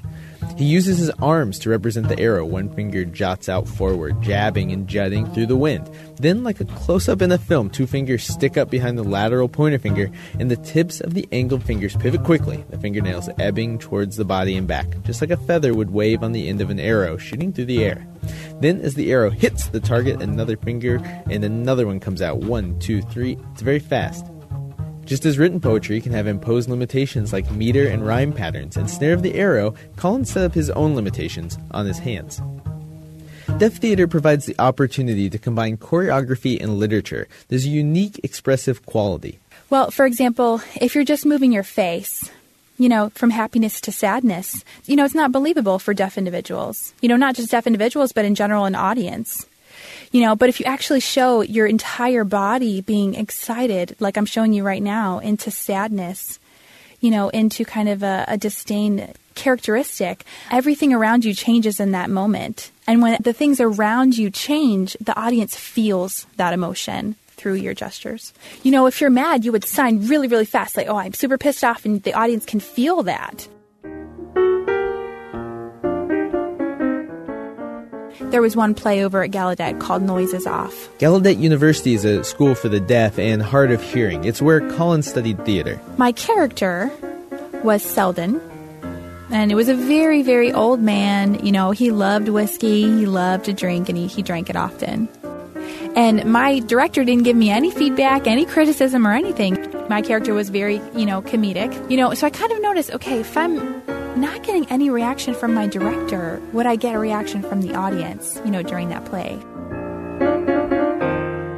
He uses his arms to represent the arrow. One finger jots out forward, jabbing and jutting through the wind. Then, like a close up in a film, two fingers stick up behind the lateral pointer finger, and the tips of the angled fingers pivot quickly, the fingernails ebbing towards the body and back, just like a feather would wave on the end of an arrow shooting through the air. Then, as the arrow hits the target, another finger and another one comes out. One, two, three. It's very fast. Just as written poetry can have imposed limitations like meter and rhyme patterns and snare of the arrow, Colin set up his own limitations on his hands. Deaf theater provides the opportunity to combine choreography and literature. There's a unique expressive quality. Well, for example, if you're just moving your face, you know, from happiness to sadness, you know, it's not believable for deaf individuals. You know, not just deaf individuals, but in general, an audience. You know, but if you actually show your entire body being excited, like I'm showing you right now, into sadness, you know, into kind of a, a disdain characteristic, everything around you changes in that moment. And when the things around you change, the audience feels that emotion through your gestures. You know, if you're mad, you would sign really, really fast, like, oh, I'm super pissed off, and the audience can feel that. There was one play over at Gallaudet called Noises Off. Gallaudet University is a school for the deaf and hard of hearing. It's where Colin studied theater. My character was Selsdon, and it was a very, very old man. You know, he loved whiskey, he loved to drink, and he, he drank it often. And my director didn't give me any feedback, any criticism, or anything. My character was very, you know, comedic. You know, so I kind of noticed okay, if I'm not getting any reaction from my director, would I get a reaction from the audience, you know, during that play?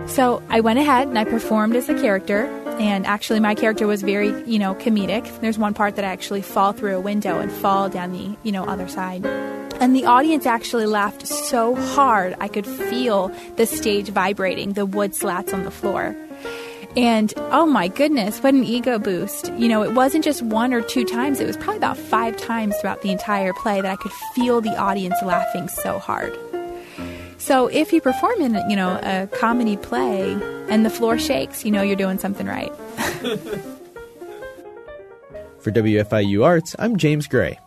So I went ahead and I performed as a character, and actually my character was very, you know, comedic. There's one part that I actually fall through a window and fall down the, you know, other side. And the audience actually laughed so hard I could feel the stage vibrating, the wood slats on the floor. And oh my goodness, what an ego boost. You know, it wasn't just one or two times, it was probably about five times throughout the entire play that I could feel the audience laughing so hard. So if you perform in, you know, a comedy play and the floor shakes, you know you're doing something right. For WFIU Arts, I'm James Gray.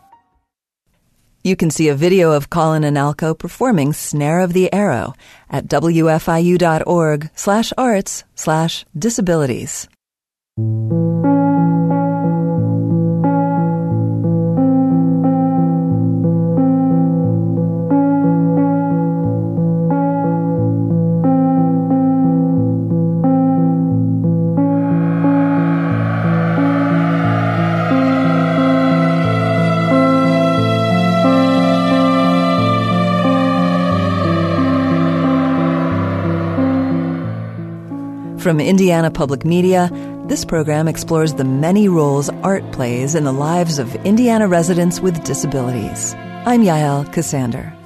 You can see a video of Colin Analco performing Snare of the Arrow at wfiu.org slash arts slash disabilities. From Indiana Public Media, this program explores the many roles art plays in the lives of Indiana residents with disabilities. I'm Yael Ksander.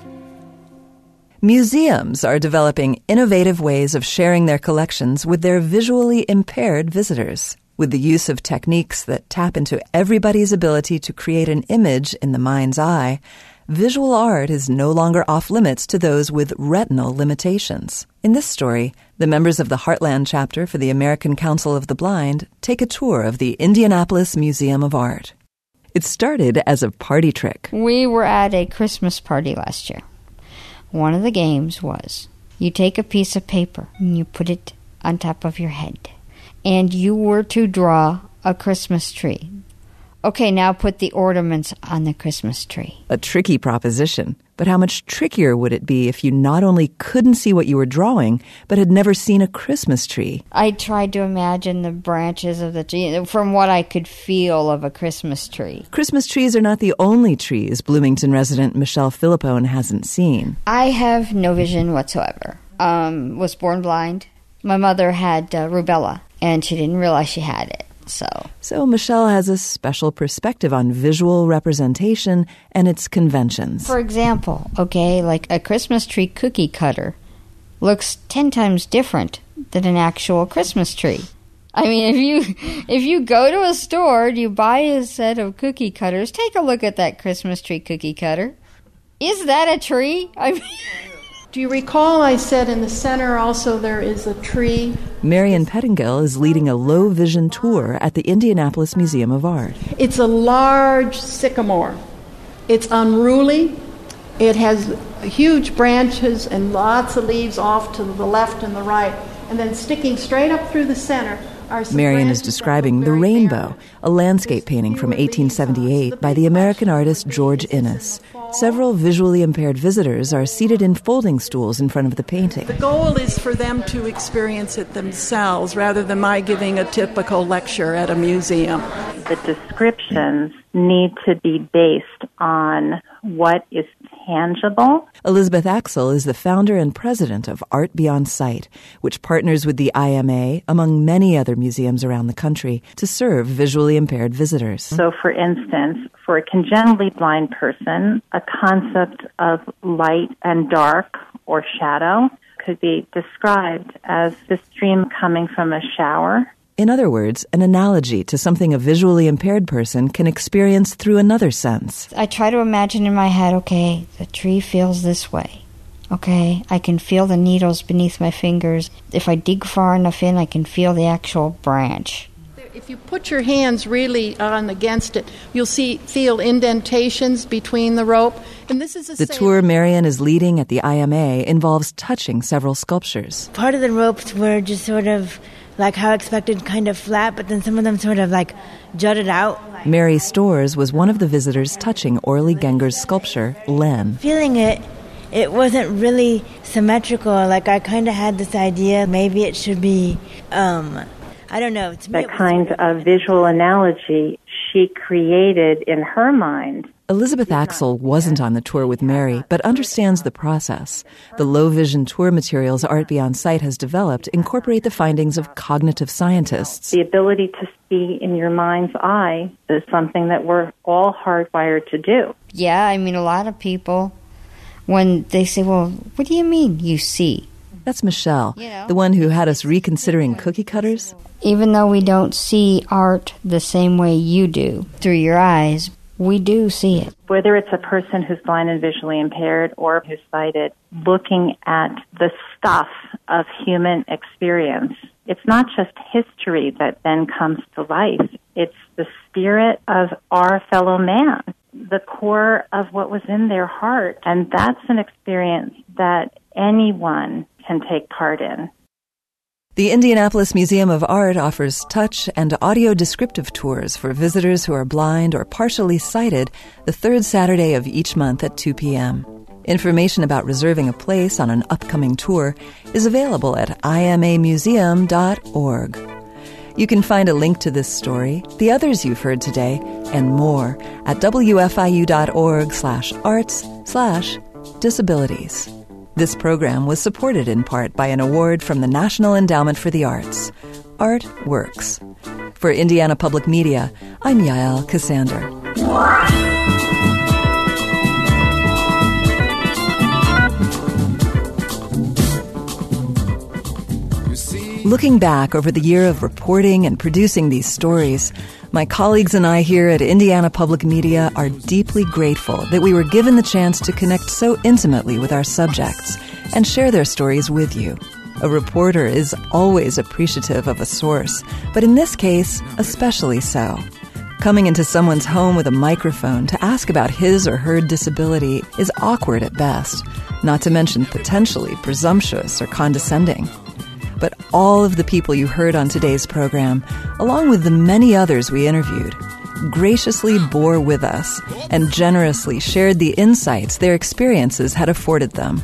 Museums are developing innovative ways of sharing their collections with their visually impaired visitors. With the use of techniques that tap into everybody's ability to create an image in the mind's eye, visual art is no longer off limits to those with retinal limitations. In this story, the members of the Heartland chapter for the American Council of the Blind take a tour of the Indianapolis Museum of Art. It started as a party trick. We were at a Christmas party last year. One of the games was you take a piece of paper and you put it on top of your head, and you were to draw a Christmas tree. Okay, now put the ornaments on the Christmas tree. A tricky proposition. But how much trickier would it be if you not only couldn't see what you were drawing, but had never seen a Christmas tree? I tried to imagine the branches of the tree from what I could feel of a Christmas tree. Christmas trees are not the only trees Bloomington resident Michelle Philippone hasn't seen. I have no vision whatsoever. Um, was born blind. My mother had uh, rubella, and she didn't realize she had it. So. So Michelle has a special perspective on visual representation and its conventions. For example, okay, like a Christmas tree cookie cutter looks 10 times different than an actual Christmas tree. I mean, if you if you go to a store and you buy a set of cookie cutters, take a look at that Christmas tree cookie cutter. Is that a tree? I mean Do you recall I said in the center also there is a tree? Marion Pettingill is leading a low vision tour at the Indianapolis Museum of Art. It's a large sycamore. It's unruly. It has huge branches and lots of leaves off to the left and the right. And then sticking straight up through the center Marion is describing The Rainbow, a landscape painting from 1878 by the American artist George Inness. Several visually impaired visitors are seated in folding stools in front of the painting. The goal is for them to experience it themselves rather than my giving a typical lecture at a museum. The descriptions need to be based on what is tangible. Elisabeth Axel is the founder and president of Art Beyond Sight, which partners with the IMA, among many other museums around the country, to serve visually impaired visitors. So, for instance, for a congenitally blind person, a concept of light and dark or shadow could be described as the stream coming from a shower in other words, an analogy to something a visually impaired person can experience through another sense. I try to imagine in my head, okay, the tree feels this way. Okay, I can feel the needles beneath my fingers. If I dig far enough in, I can feel the actual branch. If you put your hands really on against it, you'll see feel indentations between the rope. And this is a The sail- tour Marion is leading at the IMA involves touching several sculptures. Part of the ropes were just sort of like how expected, kind of flat, but then some of them sort of like jutted out. Mary Storrs was one of the visitors touching Orly Genger's sculpture, Len. Feeling it, it wasn't really symmetrical. Like I kind of had this idea maybe it should be, um, I don't know. To me, The kind of visual analogy she created in her mind Elisabeth Axel wasn't on the tour with Mary, but understands the process. The low vision tour materials Art Beyond Sight has developed incorporate the findings of cognitive scientists. the ability to see in your mind's eye is something that we're all hardwired to do. Yeah, I mean, a lot of people, when they say, well, what do you mean you see? That's Michelle, the one who had us reconsidering cookie cutters. Even though we don't see art the same way you do through your eyes, we do see it. Whether it's a person who's blind and visually impaired or who's sighted, looking at the stuff of human experience, it's not just history that then comes to life. It's the spirit of our fellow man, the core of what was in their heart. And that's an experience that anyone can take part in. The Indianapolis Museum of Art offers touch and audio descriptive tours for visitors who are blind or partially sighted the third Saturday of each month at 2 p.m. Information about reserving a place on an upcoming tour is available at imamuseum.org. You can find a link to this story, the others you've heard today, and more at wfiu.org slash arts slash disabilities. This program was supported in part by an award from the National Endowment for the Arts. Art Works. For Indiana Public Media, I'm Yael Ksander. Looking back over the year of reporting and producing these stories, my colleagues and I here at Indiana Public Media are deeply grateful that we were given the chance to connect so intimately with our subjects and share their stories with you. A reporter is always appreciative of a source, but in this case, especially so. Coming into someone's home with a microphone to ask about his or her disability is awkward at best, not to mention potentially presumptuous or condescending. But all of the people you heard on today's program, along with the many others we interviewed, graciously hmm. bore with us and generously shared the insights their experiences had afforded them.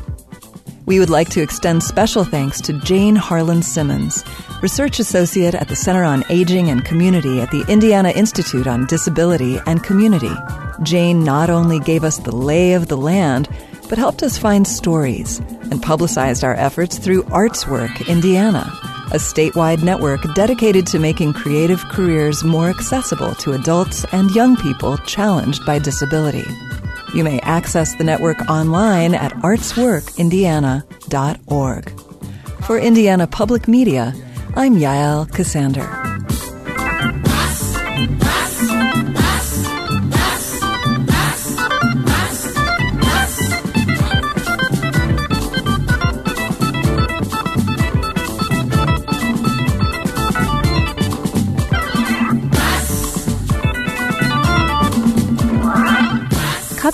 We would like to extend special thanks to Jane Harlan Simmons, Research Associate at the Center on Aging and Community at the Indiana Institute on Disability and Community. Jane not only gave us the lay of the land, but helped us find stories and publicized our efforts through Artswork Indiana, a statewide network dedicated to making creative careers more accessible to adults and young people challenged by disability. You may access the network online at artsworkindiana.org. For Indiana Public Media, I'm Yael Ksander.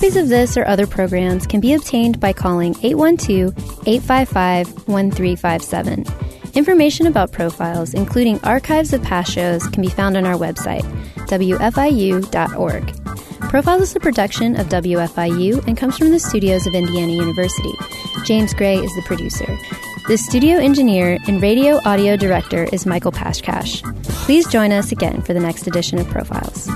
Copies of this or other programs can be obtained by calling 812 855 1357. Information about profiles, including archives of past shows, can be found on our website, wfiu.org. Profiles is a production of WFIU and comes from the studios of Indiana University. James Gray is the producer. The studio engineer and radio audio director is Michael Pashkash. Please join us again for the next edition of Profiles.